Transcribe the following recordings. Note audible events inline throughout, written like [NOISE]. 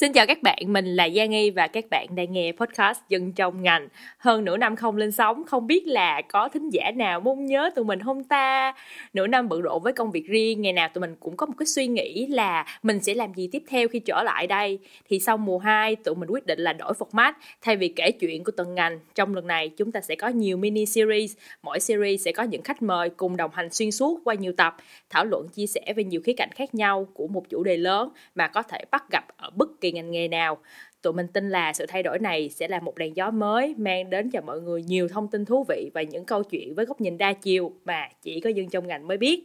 Xin chào các bạn, mình là Giang Nghi và các bạn đang nghe podcast Dân trong ngành. Hơn nửa năm không lên sóng, không biết là có thính giả nào mong nhớ tụi mình không ta? Nửa năm bận rộn với công việc riêng, ngày nào tụi mình cũng có một cái suy nghĩ là mình sẽ làm gì tiếp theo khi trở lại đây. Thì sau mùa 2, tụi mình quyết định là đổi format. Thay vì kể chuyện của từng ngành, trong lần này chúng ta sẽ có nhiều mini series. Mỗi series sẽ có những khách mời cùng đồng hành xuyên suốt qua nhiều tập, thảo luận chia sẻ về nhiều khía cạnh khác nhau của một chủ đề lớn mà có thể bắt gặp ở bất kỳ ngành nghề nào. Tụi mình tin là sự thay đổi này sẽ là một làn gió mới mang đến cho mọi người nhiều thông tin thú vị và những câu chuyện với góc nhìn đa chiều mà chỉ có dân trong ngành mới biết.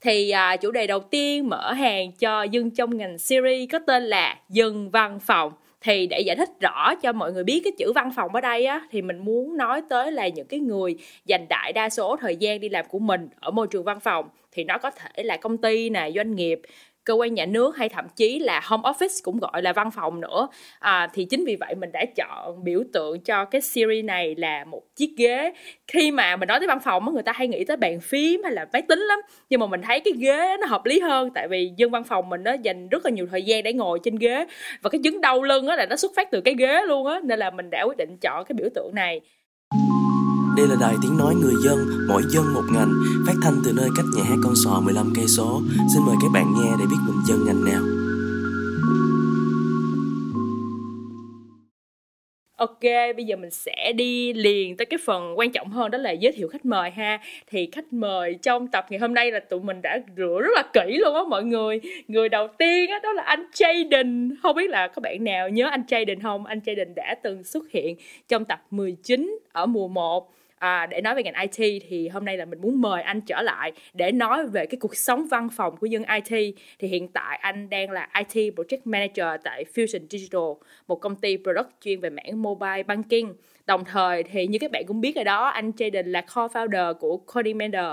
Thì à, chủ đề đầu tiên mở hàng cho dân trong ngành series có tên là dân văn phòng. Thì để giải thích rõ cho mọi người biết cái chữ văn phòng ở đây á thì mình muốn nói tới là những cái người dành đại đa số thời gian đi làm của mình ở môi trường văn phòng. Thì nó có thể là công ty nè doanh nghiệp cơ quan nhà nước hay thậm chí là home office cũng gọi là văn phòng nữa. À, thì chính vì vậy mình đã chọn biểu tượng cho cái series này là một chiếc ghế. Khi mà mình nói tới văn phòng người ta hay nghĩ tới bàn phím hay là máy tính lắm. Nhưng mà mình thấy cái ghế nó hợp lý hơn tại vì dân văn phòng mình nó dành rất là nhiều thời gian để ngồi trên ghế. Và cái chứng đau lưng á là nó xuất phát từ cái ghế luôn á. Nên là mình đã quyết định chọn cái biểu tượng này đây là đài tiếng nói người dân, mỗi dân một ngành, phát thanh từ nơi cách nhà hát con sò 15 cây số. Xin mời các bạn nghe để biết mình dân ngành nào. Ok, bây giờ mình sẽ đi liền tới cái phần quan trọng hơn đó là giới thiệu khách mời ha. Thì khách mời trong tập ngày hôm nay là tụi mình đã rửa rất là kỹ luôn á mọi người. Người đầu tiên á đó là anh Jaden. Không biết là các bạn nào nhớ anh Jaden không? Anh Jaden đã từng xuất hiện trong tập 19 ở mùa 1 à, để nói về ngành IT thì hôm nay là mình muốn mời anh trở lại để nói về cái cuộc sống văn phòng của dân IT thì hiện tại anh đang là IT Project Manager tại Fusion Digital một công ty product chuyên về mảng mobile banking. Đồng thời thì như các bạn cũng biết rồi đó anh Jaden là co-founder của Codimender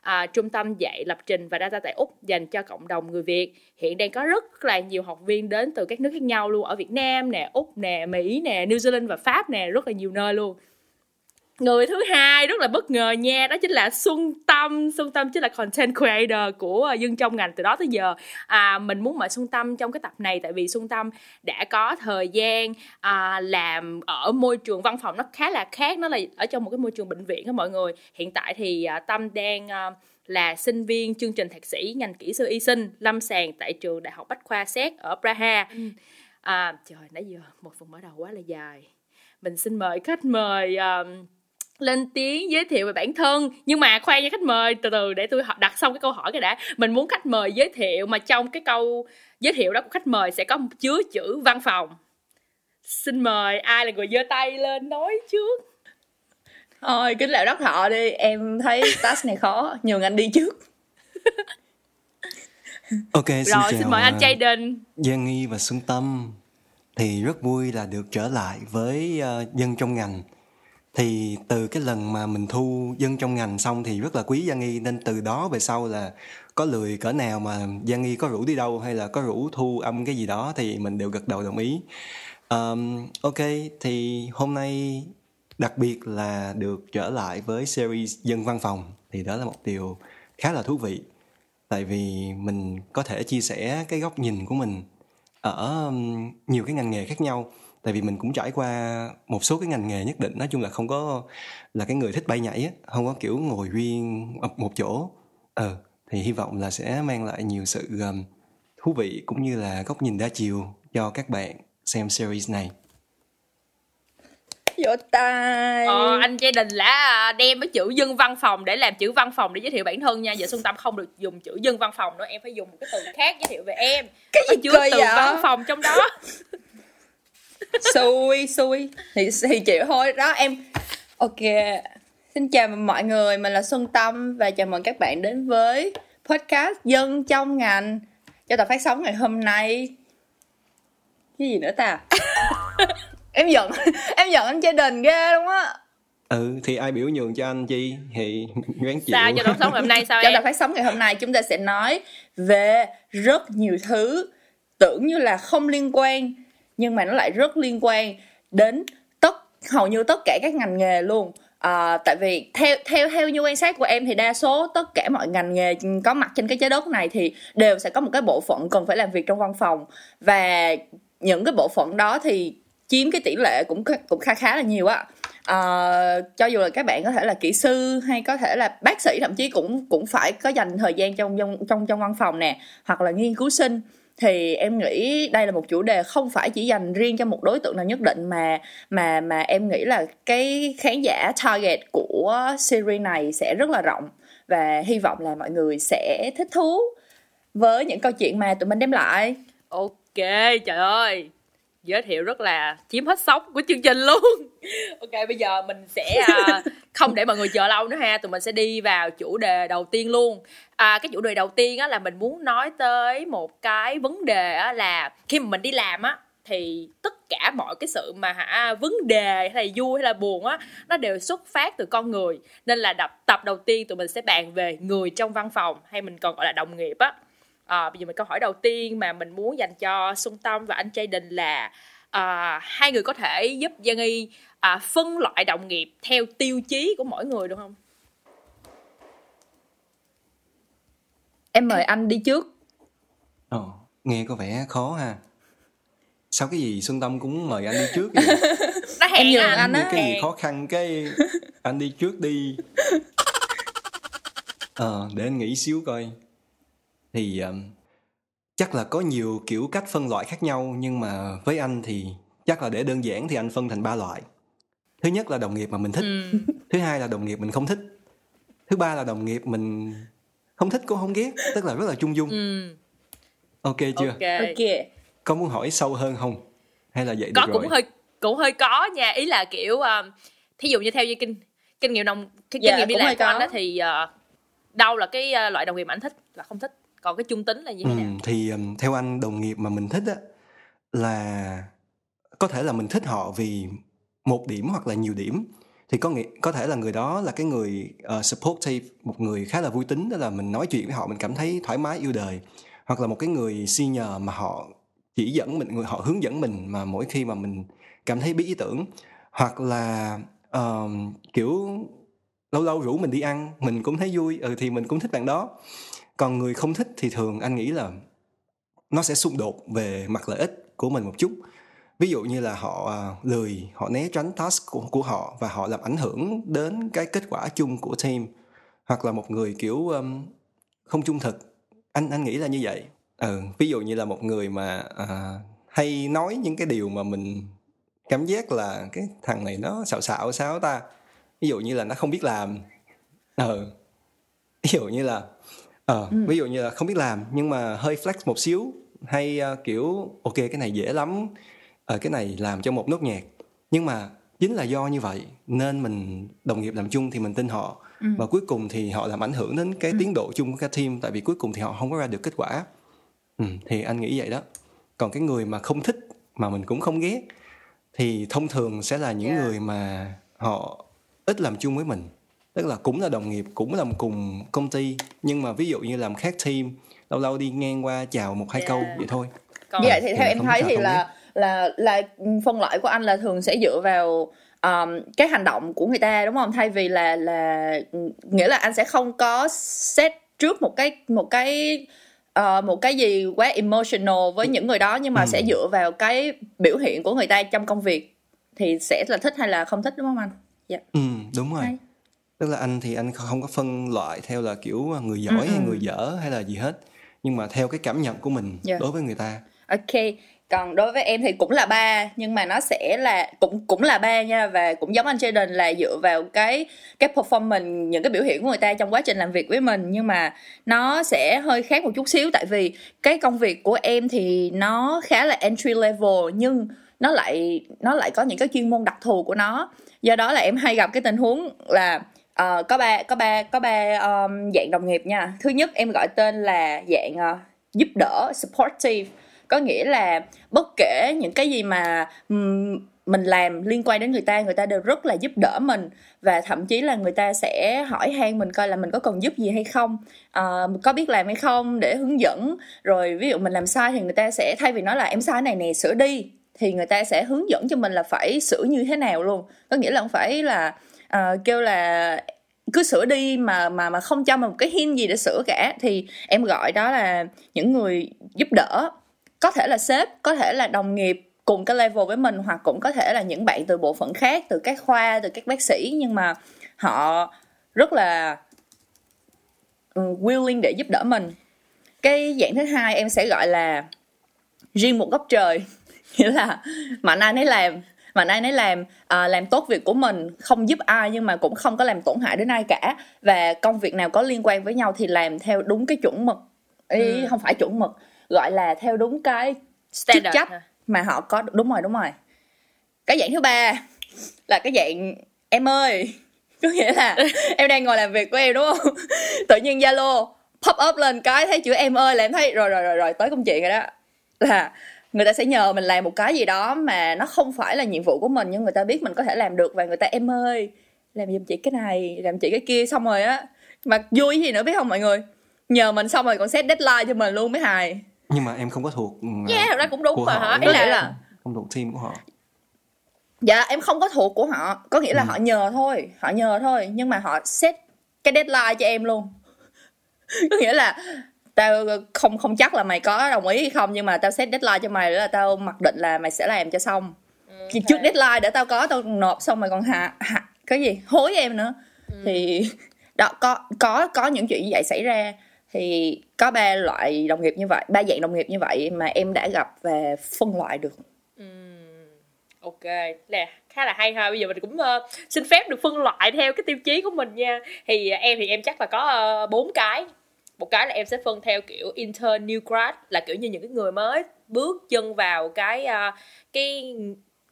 à, trung tâm dạy lập trình và data tại Úc dành cho cộng đồng người Việt. Hiện đang có rất là nhiều học viên đến từ các nước khác nhau luôn ở Việt Nam nè Úc nè Mỹ nè New Zealand và Pháp nè rất là nhiều nơi luôn người thứ hai rất là bất ngờ nha đó chính là xuân tâm. Xuân tâm chính là content creator của dân trong ngành từ đó tới giờ. À, mình muốn mời xuân tâm trong cái tập này tại vì xuân tâm đã có thời gian à, làm ở môi trường văn phòng nó khá là khác nó là ở trong một cái môi trường bệnh viện đó mọi người. Hiện tại thì à, tâm đang à, là sinh viên chương trình thạc sĩ ngành kỹ sư y sinh lâm sàng tại trường đại học bách khoa xét ở praha. Ừ. à, trời nãy giờ một phần mở đầu quá là dài. Mình xin mời khách mời um, lên tiếng giới thiệu về bản thân. Nhưng mà khoan nha khách mời từ từ để tôi đặt xong cái câu hỏi cái đã. Mình muốn khách mời giới thiệu mà trong cái câu giới thiệu đó của khách mời sẽ có chứa chữ văn phòng. Xin mời ai là người giơ tay lên nói trước. Thôi kính lệ đất thọ đi. Em thấy task này khó. Nhường anh đi trước. [LAUGHS] Ok xin rồi chào xin mời anh Jaden. Giang Nghi và Xuân Tâm. Thì rất vui là được trở lại với uh, dân trong ngành thì từ cái lần mà mình thu dân trong ngành xong thì rất là quý Giang Nghi nên từ đó về sau là có lười cỡ nào mà Giang Nghi có rủ đi đâu hay là có rủ thu âm cái gì đó thì mình đều gật đầu đồng ý. Um, ok thì hôm nay đặc biệt là được trở lại với series dân văn phòng thì đó là một điều khá là thú vị. Tại vì mình có thể chia sẻ cái góc nhìn của mình ở nhiều cái ngành nghề khác nhau tại vì mình cũng trải qua một số cái ngành nghề nhất định nói chung là không có là cái người thích bay nhảy á không có kiểu ngồi riêng một chỗ. Ờ thì hy vọng là sẽ mang lại nhiều sự um, thú vị cũng như là góc nhìn đa chiều cho các bạn xem series này. Vỗ tay. Ờ, anh gia đình là đem cái chữ dân văn phòng để làm chữ văn phòng để giới thiệu bản thân nha. Giờ xuân tâm không được dùng chữ dân văn phòng nữa em phải dùng một cái từ khác giới thiệu về em. Cái gì chứa từ vậy? văn phòng trong đó [LAUGHS] xui xui. Thì thì chịu thôi. Đó em ok. Xin chào mọi người mình là xuân tâm và chào mừng các bạn đến với podcast dân trong ngành cho tập phát sóng ngày hôm nay. Cái gì nữa ta? [LAUGHS] Em giận em giận anh gia đình ghê luôn á. Ừ thì ai biểu nhường cho anh chi? Thì gán chịu. Sao cho tập sống ngày hôm nay sao [LAUGHS] cho tập phát sóng ngày hôm nay chúng ta sẽ nói về rất nhiều thứ tưởng như là không liên quan nhưng mà nó lại rất liên quan đến tất hầu như tất cả các ngành nghề luôn. À, tại vì theo theo theo như quan sát của em thì đa số tất cả mọi ngành nghề có mặt trên cái trái đất này thì đều sẽ có một cái bộ phận cần phải làm việc trong văn phòng. Và những cái bộ phận đó thì chiếm cái tỷ lệ cũng cũng khá khá là nhiều á. Uh, cho dù là các bạn có thể là kỹ sư hay có thể là bác sĩ thậm chí cũng cũng phải có dành thời gian trong trong trong trong văn phòng nè hoặc là nghiên cứu sinh thì em nghĩ đây là một chủ đề không phải chỉ dành riêng cho một đối tượng nào nhất định mà mà mà em nghĩ là cái khán giả target của series này sẽ rất là rộng và hy vọng là mọi người sẽ thích thú với những câu chuyện mà tụi mình đem lại. Ok, trời ơi giới thiệu rất là chiếm hết sóng của chương trình luôn. [LAUGHS] Ok bây giờ mình sẽ à, [LAUGHS] không để mọi người chờ lâu nữa ha tụi mình sẽ đi vào chủ đề đầu tiên luôn. À, cái chủ đề đầu tiên á là mình muốn nói tới một cái vấn đề á là khi mà mình đi làm á thì tất cả mọi cái sự mà hả vấn đề hay là vui hay là buồn á nó đều xuất phát từ con người. Nên là đập tập đầu tiên tụi mình sẽ bàn về người trong văn phòng hay mình còn gọi là đồng nghiệp á à, bây giờ mình câu hỏi đầu tiên mà mình muốn dành cho Xuân Tâm và anh Jaden là à, hai người có thể giúp Giang Y à, phân loại đồng nghiệp theo tiêu chí của mỗi người được không? Em mời anh đi trước. Ồ, nghe có vẻ khó ha. Sao cái gì Xuân Tâm cũng mời anh đi trước vậy? [LAUGHS] Nó hẹn em nhường anh, anh á. Cái gì khó khăn cái anh đi trước đi. [LAUGHS] Ờ, để anh nghĩ xíu coi thì um, chắc là có nhiều kiểu cách phân loại khác nhau nhưng mà với anh thì chắc là để đơn giản thì anh phân thành ba loại. Thứ nhất là đồng nghiệp mà mình thích. Ừ. [LAUGHS] thứ hai là đồng nghiệp mình không thích. Thứ ba là đồng nghiệp mình không thích cũng không ghét tức là rất là trung dung. Ừ. ok chưa? Ok. Có muốn hỏi sâu hơn không? Hay là vậy có được cũng rồi? hơi cũng hơi có nha. Ý là kiểu uh, thí dụ như theo như kinh kinh nghiệm đồng kinh, yeah, nghiệm đi làm của anh đó thì uh, đâu là cái uh, loại đồng nghiệp mà anh thích là không thích còn cái trung tính là như thế ừ, nào thì um, theo anh đồng nghiệp mà mình thích á là có thể là mình thích họ vì một điểm hoặc là nhiều điểm. Thì có nghĩa có thể là người đó là cái người ờ, uh, supportive một người khá là vui tính đó là mình nói chuyện với họ mình cảm thấy thoải mái yêu đời. Hoặc là một cái người senior mà họ chỉ dẫn mình người họ hướng dẫn mình mà mỗi khi mà mình cảm thấy bí ý tưởng. Hoặc là uh, kiểu lâu lâu rủ mình đi ăn mình cũng thấy vui ừ thì mình cũng thích bạn đó còn người không thích thì thường anh nghĩ là nó sẽ xung đột về mặt lợi ích của mình một chút. Ví dụ như là họ à, lười họ né tránh task của, của họ và họ làm ảnh hưởng đến cái kết quả chung của team. Hoặc là một người kiểu um, không trung thực. Anh anh nghĩ là như vậy. Ừ, ví dụ như là một người mà uh, hay nói những cái điều mà mình cảm giác là cái thằng này nó xạo xạo sao ta. Ví dụ như là nó không biết làm. Ừ. ví dụ như là ờ ừ. ví dụ như là không biết làm nhưng mà hơi flex một xíu hay uh, kiểu ok cái này dễ lắm ở uh, cái này làm cho một nốt nhạc nhưng mà chính là do như vậy nên mình đồng nghiệp làm chung thì mình tin họ ừ. và cuối cùng thì họ làm ảnh hưởng đến cái ừ. tiến độ chung của cả team tại vì cuối cùng thì họ không có ra được kết quả ừ, thì anh nghĩ vậy đó còn cái người mà không thích mà mình cũng không ghét thì thông thường sẽ là những yeah. người mà họ ít làm chung với mình tức là cũng là đồng nghiệp cũng làm cùng công ty nhưng mà ví dụ như làm khác team lâu lâu đi ngang qua chào một hai yeah. câu vậy thôi Còn vậy thì theo em thấy thì là là là phân loại của anh là thường sẽ dựa vào um, cái hành động của người ta đúng không thay vì là là nghĩa là anh sẽ không có set trước một cái một cái uh, một cái gì quá emotional với những người đó nhưng mà ừ. sẽ dựa vào cái biểu hiện của người ta trong công việc thì sẽ là thích hay là không thích đúng không anh? Dạ. Yeah. Ừ đúng rồi. Hay tức là anh thì anh không có phân loại theo là kiểu người giỏi ừ, hay ừ. người dở hay là gì hết nhưng mà theo cái cảm nhận của mình yeah. Dạ. đối với người ta ok còn đối với em thì cũng là ba nhưng mà nó sẽ là cũng cũng là ba nha và cũng giống anh Jaden là dựa vào cái cái performance những cái biểu hiện của người ta trong quá trình làm việc với mình nhưng mà nó sẽ hơi khác một chút xíu tại vì cái công việc của em thì nó khá là entry level nhưng nó lại nó lại có những cái chuyên môn đặc thù của nó do đó là em hay gặp cái tình huống là uh, có ba có ba có ba um, dạng đồng nghiệp nha. Thứ nhất em gọi tên là dạng uh, giúp đỡ supportive. Có nghĩa là bất kể những cái gì mà um, mình làm liên quan đến người ta người ta đều rất là giúp đỡ mình. Và thậm chí là người ta sẽ hỏi han mình coi là mình có cần giúp gì hay không. Uh, có biết làm hay không để hướng dẫn. Rồi ví dụ mình làm sai thì người ta sẽ thay vì nói là em sai này nè sửa đi thì người ta sẽ hướng dẫn cho mình là phải sửa như thế nào luôn. Có nghĩa là không phải là uh, kêu là cứ sửa đi mà mà mà không cho mình một cái hint gì để sửa cả. Thì em gọi đó là những người giúp đỡ có thể là sếp có thể là đồng nghiệp cùng cái level với mình hoặc cũng có thể là những bạn từ bộ phận khác từ các khoa từ các bác sĩ. Nhưng mà họ rất là ừ, willing để giúp đỡ mình. Cái dạng thứ hai em sẽ gọi là riêng một góc trời. [LAUGHS] Nghĩa là mạnh ai nấy làm mạnh ai nấy làm à, làm tốt việc của mình không giúp ai nhưng mà cũng không có làm tổn hại đến ai cả. Và công việc nào có liên quan với nhau thì làm theo đúng cái chuẩn mực. Ý ừ. không phải chuẩn mực gọi là theo đúng cái chức trách mà họ có. Đúng rồi đúng rồi. Cái dạng thứ ba là cái dạng em ơi có nghĩa là [LAUGHS] em đang ngồi làm việc của em đúng không? [LAUGHS] Tự nhiên zalo pop up lên cái thấy chữ em ơi là em thấy rồi rồi rồi rồi tới công chuyện rồi đó. Là người ta sẽ nhờ mình làm một cái gì đó mà nó không phải là nhiệm vụ của mình nhưng người ta biết mình có thể làm được và người ta em ơi làm giùm chị cái này làm chị cái kia. Xong rồi á mà vui gì nữa biết không mọi người? Nhờ mình xong rồi còn set deadline cho mình luôn mấy hài. Nhưng mà em không có thuộc yeah thật ra cũng đúng mà hả? Ấy là, là không thuộc team của họ. Dạ em không có thuộc của họ. Có nghĩa là ừ. họ nhờ thôi họ nhờ thôi nhưng mà họ set cái deadline cho em luôn. [LAUGHS] Có nghĩa là tao không không chắc là mày có đồng ý hay không nhưng mà tao set deadline cho mày là tao mặc định là mày sẽ làm cho xong. Okay. trước deadline để tao có tao nộp xong mày còn hạ, hạ cái gì hối em nữa. Ừ. thì [LAUGHS] đó có có có những chuyện như vậy xảy ra. Thì có ba loại đồng nghiệp như vậy ba dạng đồng nghiệp như vậy mà em đã gặp và phân loại được. Ừ. ok. Nè khá là hay ha. Bây giờ mình cũng uh, xin phép được phân loại theo cái tiêu chí của mình nha. Thì uh, em thì em chắc là có ờ, bốn uh, cái một cái là em sẽ phân theo kiểu intern new grad là kiểu như những cái người mới bước chân vào cái uh, cái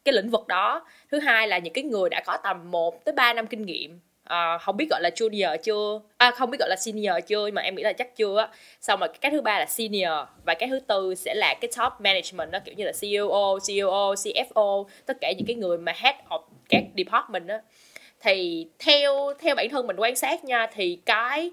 cái lĩnh vực đó. Thứ hai là những cái người đã có tầm 1 tới 3 năm kinh nghiệm à, không biết gọi là junior chưa? À không biết gọi là senior chưa nhưng mà em nghĩ là chắc chưa xong rồi cái thứ ba là senior và cái thứ tư sẽ là cái top management đó kiểu như là CEO, COO, CFO tất cả những cái người mà head of các department đó thì theo theo bản thân mình quan sát nha thì cái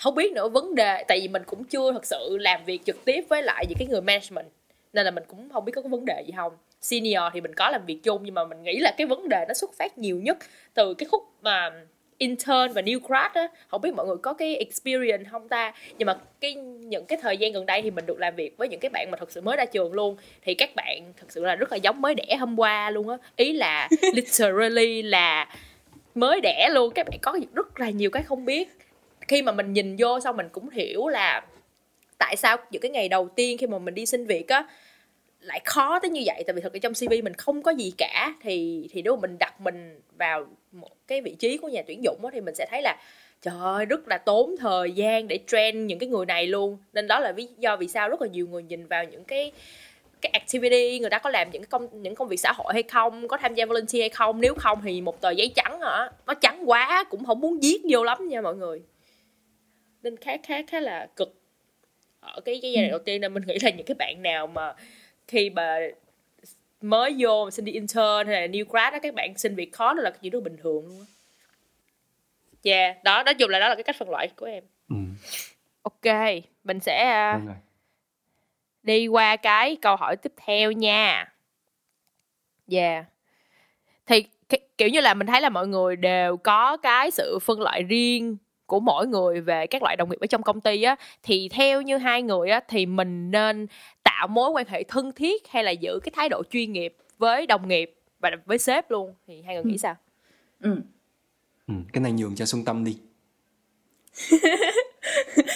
không biết nữa vấn đề tại vì mình cũng chưa thật sự làm việc trực tiếp với lại những cái người management nên là mình cũng không biết có cái vấn đề gì không. Senior thì mình có làm việc chung nhưng mà mình nghĩ là cái vấn đề nó xuất phát nhiều nhất từ cái khúc mà intern và new grad á. Không biết mọi người có cái experience không ta? Nhưng mà cái những cái thời gian gần đây thì mình được làm việc với những cái bạn mà thật sự mới ra trường luôn. Thì các bạn thật sự là rất là giống mới đẻ hôm qua luôn á. Ý là [LAUGHS] literally là mới đẻ luôn. Các bạn có rất là nhiều cái không biết khi mà mình nhìn vô xong mình cũng hiểu là tại sao những cái ngày đầu tiên khi mà mình đi xin việc á lại khó tới như vậy. Tại vì thật ra trong cv mình không có gì cả. Thì thì nếu mà mình đặt mình vào một cái vị trí của nhà tuyển dụng đó, thì mình sẽ thấy là trời ơi rất là tốn thời gian để train những cái người này luôn. Nên đó là lý do vì sao rất là nhiều người nhìn vào những cái cái activity người ta có làm những công những công việc xã hội hay không có tham gia volunteer hay không. Nếu không thì một tờ giấy trắng hả? Nó trắng quá cũng không muốn viết vô lắm nha mọi người nên khá khá khá là cực ở cái giai đoạn ừ. đầu tiên. Nên mình nghĩ là những cái bạn nào mà khi mà mới vô xin đi intern hay là new grad đó các bạn xin việc khó đó là chuyện rất bình thường luôn á. Yeah đó nói chung là đó là cái cách phân loại của em. Ừ. ok mình sẽ uh, đi qua cái câu hỏi tiếp theo nha. Yeah thì kiểu như là mình thấy là mọi người đều có cái sự phân loại riêng của mỗi người về các loại đồng nghiệp ở trong công ty á thì theo như hai người á thì mình nên tạo mối quan hệ thân thiết hay là giữ cái thái độ chuyên nghiệp với đồng nghiệp và với sếp luôn thì hai người nghĩ ừ. sao ừ. ừ cái này nhường cho xuân tâm đi [LAUGHS]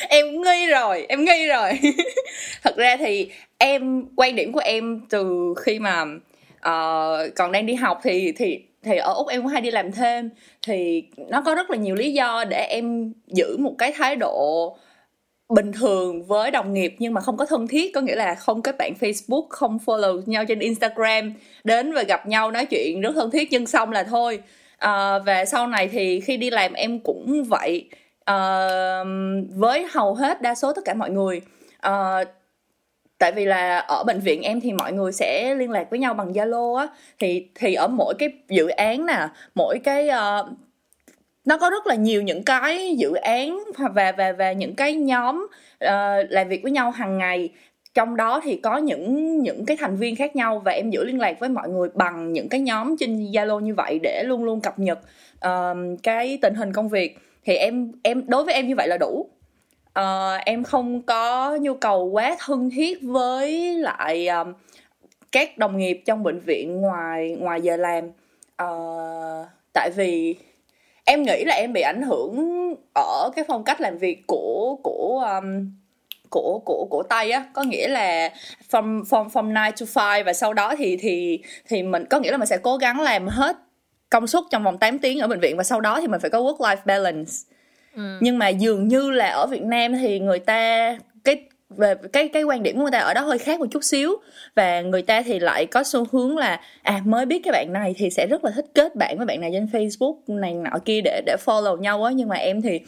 em nghi rồi em nghi rồi [LAUGHS] thật ra thì em quan điểm của em từ khi mà uh, còn đang đi học thì thì thì ở úc em cũng hay đi làm thêm. Thì nó có rất là nhiều lý do để em giữ một cái thái độ bình thường với đồng nghiệp nhưng mà không có thân thiết. Có nghĩa là không kết bạn facebook không follow nhau trên instagram đến và gặp nhau nói chuyện rất thân thiết nhưng xong là thôi. Ờ, à, và sau này thì khi đi làm em cũng vậy. À, với hầu hết đa số tất cả mọi người à, tại vì là ở bệnh viện em thì mọi người sẽ liên lạc với nhau bằng zalo á. Thì thì ở mỗi cái dự án nè mỗi cái uh, nó có rất là nhiều những cái dự án và và và những cái nhóm uh, làm việc với nhau hàng ngày. Trong đó thì có những những cái thành viên khác nhau và em giữ liên lạc với mọi người bằng những cái nhóm trên Zalo như vậy để luôn luôn cập nhật uh, cái tình hình công việc. Thì em em đối với em như vậy là đủ uh, em không có nhu cầu quá thân thiết với lại um, các đồng nghiệp trong bệnh viện ngoài ngoài giờ làm. Uh, tại vì em nghĩ là em bị ảnh hưởng ở cái phong cách làm việc của của um, của của của Tây á. Có nghĩa là from from from 9 to 5 và sau đó thì thì thì mình có nghĩa là mình sẽ cố gắng làm hết công suất trong vòng 8 tiếng ở bệnh viện và sau đó thì mình phải có work life balance. Ừ. nhưng mà dường như là ở Việt Nam thì người ta cái về cái cái quan điểm của người ta ở đó hơi khác một chút xíu. Và người ta thì lại có xu hướng là à mới biết cái bạn này thì sẽ rất là thích kết bạn với bạn này trên Facebook này nọ kia để để follow nhau á. Nhưng mà em thì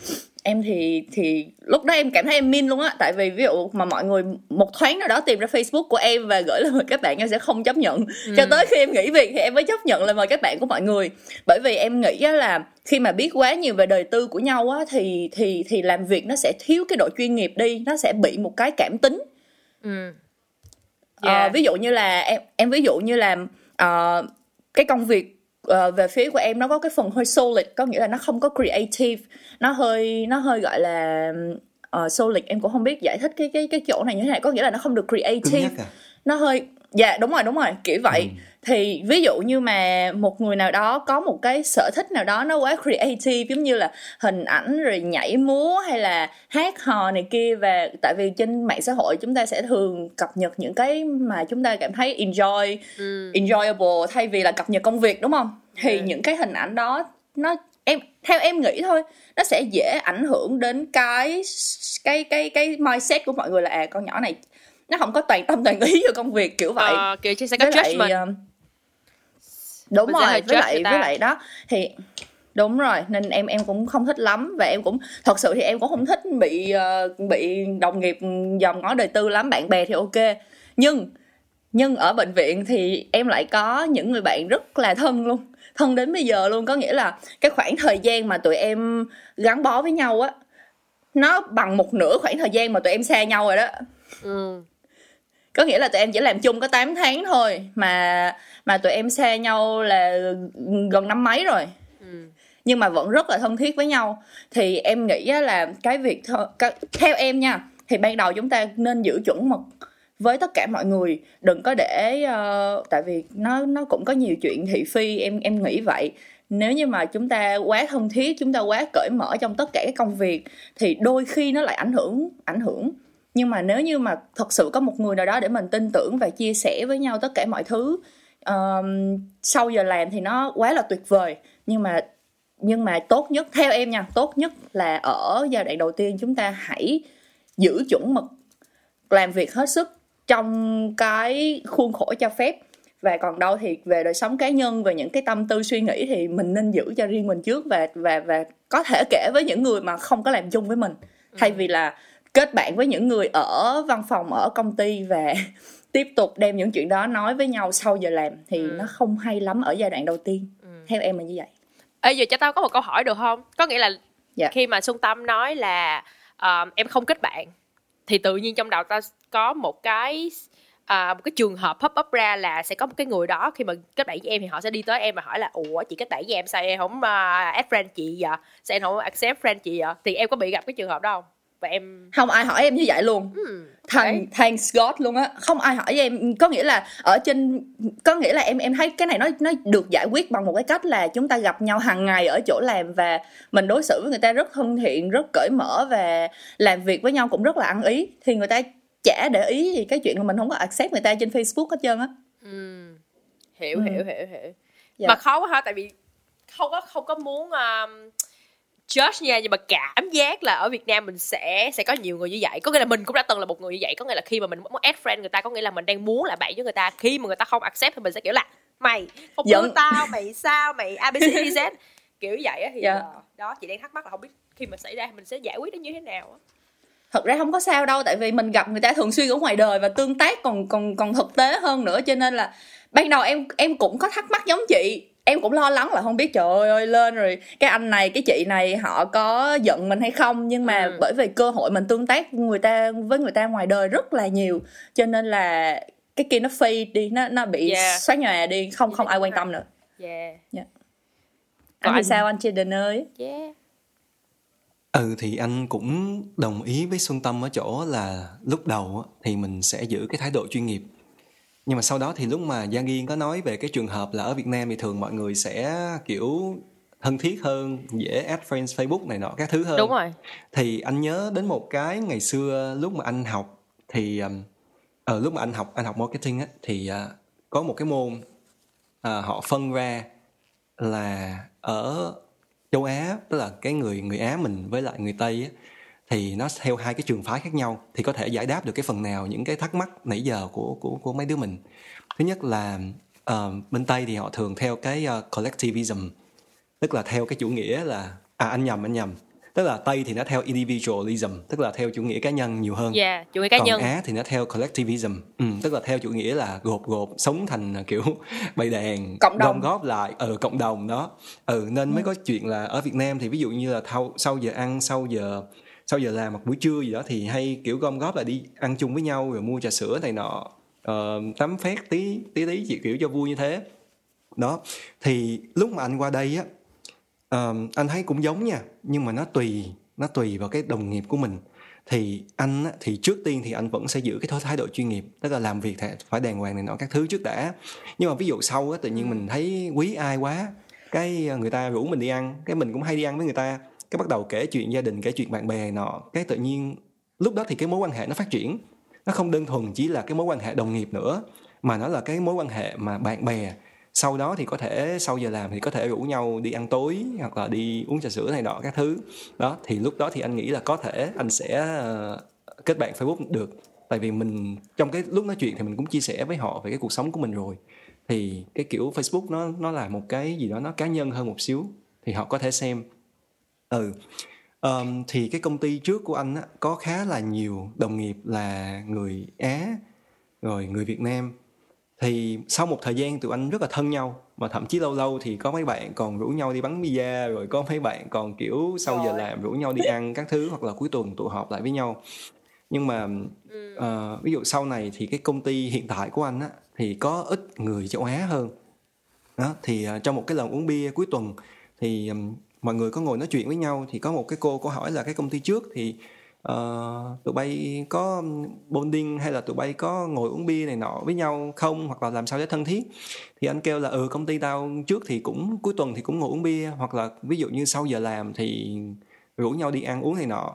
em thì thì lúc đó em cảm thấy em min luôn á. Tại vì ví dụ mà mọi người một thoáng nào đó tìm ra Facebook của em và gửi lời mời các bạn em sẽ không chấp nhận. Cho tới khi em nghỉ việc thì em mới chấp nhận lời mời các bạn của mọi người. Bởi vì em nghĩ á là khi mà biết quá nhiều về đời tư của nhau á thì thì thì làm việc nó sẽ thiếu cái độ chuyên nghiệp đi nó sẽ bị một cái cảm tính Ừ. Ờ, Yeah. ví dụ như là em em ví dụ như là ờ, cái công việc ờ, về phía của em nó có cái phần hơi solid có nghĩa là nó không có creative nó hơi nó hơi gọi là uh, solid em cũng không biết giải thích cái cái cái chỗ này như thế này có nghĩa là nó không được creative à nó hơi dạ đúng rồi đúng rồi kiểu vậy Ừ. thì ví dụ như mà một người nào đó có một cái sở thích nào đó nó quá creative giống như là hình ảnh rồi nhảy múa hay là hát hò này kia và tại vì trên mạng xã hội chúng ta sẽ thường cập nhật những cái mà chúng ta cảm thấy enjoy Ừ. enjoyable thay vì là cập nhật công việc đúng không thì Ừ. những cái hình ảnh đó nó em theo em nghĩ thôi nó sẽ dễ ảnh hưởng đến cái cái cái cái mindset của mọi người là à con nhỏ này nó không có toàn tâm toàn ý vào công việc kiểu vậy Ờ, kiểu sẽ có judgment um, đúng Mình rồi với lại với lại đó thì đúng rồi nên em em cũng không thích lắm và em cũng thật sự thì em cũng không thích bị ờ, bị đồng nghiệp dòm ngó đời tư lắm bạn bè thì ok. Nhưng nhưng ở bệnh viện thì em lại có những người bạn rất là thân luôn thân đến bây giờ luôn. Có nghĩa là cái khoảng thời gian mà tụi em gắn bó với nhau á nó bằng một nửa khoảng thời gian mà tụi em xa nhau rồi đó. Ừ. có nghĩa là tụi em chỉ làm chung có 8 tháng thôi mà mà tụi em xa nhau là gần năm mấy rồi. Ừ. nhưng mà vẫn rất là thân thiết với nhau. Thì em nghĩ á là cái việc theo em nha thì ban đầu chúng ta nên giữ chuẩn mực với tất cả mọi người. Đừng có để ờ, tại vì nó nó cũng có nhiều chuyện thị phi em em nghĩ vậy. Nếu như mà chúng ta quá thân thiết chúng ta quá cởi mở trong tất cả các công việc thì đôi khi nó lại ảnh hưởng ảnh hưởng nhưng mà nếu như mà thật sự có một người nào đó để mình tin tưởng và chia sẻ với nhau tất cả mọi thứ ờm, sau giờ làm thì nó quá là tuyệt vời. Nhưng mà nhưng mà tốt nhất theo em nha tốt nhất là ở giai đoạn đầu tiên chúng ta hãy giữ chuẩn mực làm việc hết sức trong cái khuôn khổ cho phép. Và còn đâu thì về đời sống cá nhân về những cái tâm tư suy nghĩ thì mình nên giữ cho riêng mình trước và và và có thể kể với những người mà không có làm chung với mình. Thay vì là kết bạn với những người ở văn phòng ở công ty và [LAUGHS] tiếp tục đem những chuyện đó nói với nhau sau giờ làm thì Ừ. nó không hay lắm ở giai đoạn đầu tiên Ừ. theo em là như vậy Ê giờ cho tao có một câu hỏi được không? Có nghĩa là Dạ. khi mà Xuân Tâm nói là um, em không kết bạn thì tự nhiên trong đầu tao có một cái à, một cái trường hợp pop up ra là sẽ có một cái người đó khi mà kết bạn với em thì họ sẽ đi tới em và hỏi là ủa chị kết bạn với em sao em không uh, add friend chị vậy sao em không accept friend chị vậy thì em có bị gặp cái trường hợp đó không và em không ai hỏi em như vậy luôn. Hmm, thank thanks God luôn á. Không ai hỏi em. Có nghĩa là ở trên có nghĩa là em em thấy cái này nó nó được giải quyết bằng một cái cách là chúng ta gặp nhau hàng ngày ở chỗ làm và mình đối xử với người ta rất thân thiện rất cởi mở và làm việc với nhau cũng rất là ăn ý. Thì người ta chả để ý gì cái chuyện là mình không có accept người ta trên Facebook hết trơn á. Hmm. hiểu Ừ. hiểu hiểu hiểu. Dạ. mà khó quá ha tại vì không có không có muốn um, judge nha nhưng mà cảm giác là ở Việt Nam mình sẽ sẽ có nhiều người như vậy. Có nghĩa là mình cũng đã từng là một người như vậy. Có nghĩa là khi mà mình muốn add friend người ta có nghĩa là mình đang muốn là bạn với người ta. Khi mà người ta không accept thì mình sẽ kiểu là mày không Giận. tao mày sao mày abcdz [LAUGHS] kiểu vậy á thì Dạ. ờ, đó chị đang thắc mắc là không biết khi mà xảy ra mình sẽ giải quyết nó như thế nào á. Thật ra không có sao đâu tại vì mình gặp người ta thường xuyên ở ngoài đời và tương tác còn còn còn thực tế hơn nữa. Cho nên là ban đầu em em cũng có thắc mắc giống chị em cũng lo lắng là không biết trời ơi lên rồi cái anh này cái chị này họ có giận mình hay không? Nhưng mà Ừ. bởi vì cơ hội mình tương tác người ta với người ta ngoài đời rất là nhiều cho nên là cái kia nó fade đi nó nó bị Yeah. xóa nhòa đi không không ai quan tâm nữa. Yeah anh Còn thì anh- sao anh Jaden ơi? Yeah ừ thì anh cũng đồng ý với xuân tâm ở chỗ là lúc đầu thì mình sẽ giữ cái thái độ chuyên nghiệp nhưng mà sau đó thì lúc mà Giang Yên có nói về cái trường hợp là ở Việt Nam thì thường mọi người sẽ kiểu thân thiết hơn dễ add friends Facebook này nọ các thứ hơn. Đúng rồi. Thì anh nhớ đến một cái ngày xưa lúc mà anh học thì ở uh, lúc mà anh học anh học marketing á thì uh, có một cái môn uh, họ phân ra là ở châu Á tức là cái người người Á mình với lại người Tây á, thì nó theo hai cái trường phái khác nhau thì có thể giải đáp được cái phần nào những cái thắc mắc nãy giờ của của của mấy đứa mình. Thứ nhất là uh, bên tây thì họ thường theo cái uh, collectivism tức là theo cái chủ nghĩa là à anh nhầm anh nhầm. Tức là tây thì nó theo individualism tức là theo chủ nghĩa cá nhân nhiều hơn. Yeah, chủ nghĩa cá còn nhân. Á thì nó theo collectivism ừ, tức là theo chủ nghĩa là gộp gộp sống thành kiểu [LAUGHS] bầy đàn cộng đồng. góp lại ở ừ, cộng đồng đó. Ừ nên mới ừ. có chuyện là ở việt nam thì ví dụ như là thâu, sau giờ ăn sau giờ sau giờ làm hoặc buổi trưa gì đó thì hay kiểu gom góp lại đi ăn chung với nhau rồi mua trà sữa này nọ. Uh, tắm phét tí tí tí chỉ kiểu cho vui như thế. Đó thì lúc mà anh qua đây á uh, anh thấy cũng giống nha nhưng mà nó tùy nó tùy vào cái đồng nghiệp của mình. Thì anh á, thì trước tiên thì anh vẫn sẽ giữ cái thái độ chuyên nghiệp tức là làm việc phải đàng hoàng này nọ các thứ trước đã. Nhưng mà ví dụ sau á tự nhiên ừ. mình thấy quý ai quá cái người ta rủ mình đi ăn cái mình cũng hay đi ăn với người ta cái bắt đầu kể chuyện gia đình kể chuyện bạn bè nọ cái tự nhiên lúc đó thì cái mối quan hệ nó phát triển. Nó không đơn thuần chỉ là cái mối quan hệ đồng nghiệp nữa mà nó là cái mối quan hệ mà bạn bè. Sau đó thì có thể sau giờ làm thì có thể rủ nhau đi ăn tối hoặc là đi uống trà sữa này nọ các thứ. Đó thì lúc đó thì anh nghĩ là có thể anh sẽ uh, kết bạn facebook được. Tại vì mình trong cái lúc nói chuyện thì mình cũng chia sẻ với họ về cái cuộc sống của mình rồi. Thì cái kiểu facebook nó nó là một cái gì đó nó cá nhân hơn một xíu thì họ có thể xem ừ. Um, thì cái công ty trước của anh á, có khá là nhiều đồng nghiệp là người á rồi người việt nam. Thì sau một thời gian tụi anh rất là thân nhau mà thậm chí lâu lâu thì có mấy bạn còn rủ nhau đi bắn pizza rồi có mấy bạn còn kiểu sau giờ làm rủ nhau đi ăn các thứ hoặc là cuối tuần tụ họp lại với nhau. Nhưng mà uh, ví dụ sau này thì cái công ty hiện tại của anh á thì có ít người châu Á hơn. Đó thì uh, trong một cái lần uống bia cuối tuần thì um, mọi người có ngồi nói chuyện với nhau thì có một cái cô có hỏi là cái công ty trước thì uh, tụi bay có bonding hay là tụi bay có ngồi uống bia này nọ với nhau không? Hoặc là làm sao để thân thiết? Thì anh kêu là ừ công ty tao trước thì cũng cuối tuần thì cũng ngồi uống bia. Hoặc là ví dụ như sau giờ làm thì rủ nhau đi ăn uống này nọ.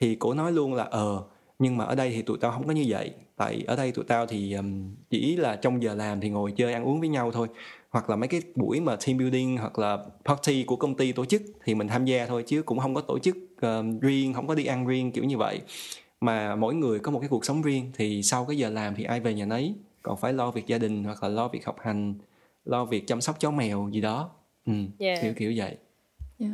Thì cổ nói luôn là ờ nhưng mà ở đây thì tụi tao không có như vậy. Tại ở đây tụi tao thì um, chỉ là trong giờ làm thì ngồi chơi ăn uống với nhau thôi hoặc là mấy cái buổi mà team building hoặc là party của công ty tổ chức thì mình tham gia thôi chứ cũng không có tổ chức uh, riêng không có đi ăn riêng kiểu như vậy mà mỗi người có một cái cuộc sống riêng thì sau cái giờ làm thì ai về nhà nấy còn phải lo việc gia đình hoặc là lo việc học hành lo việc chăm sóc chó mèo gì đó ừ, yeah. kiểu kiểu vậy yeah.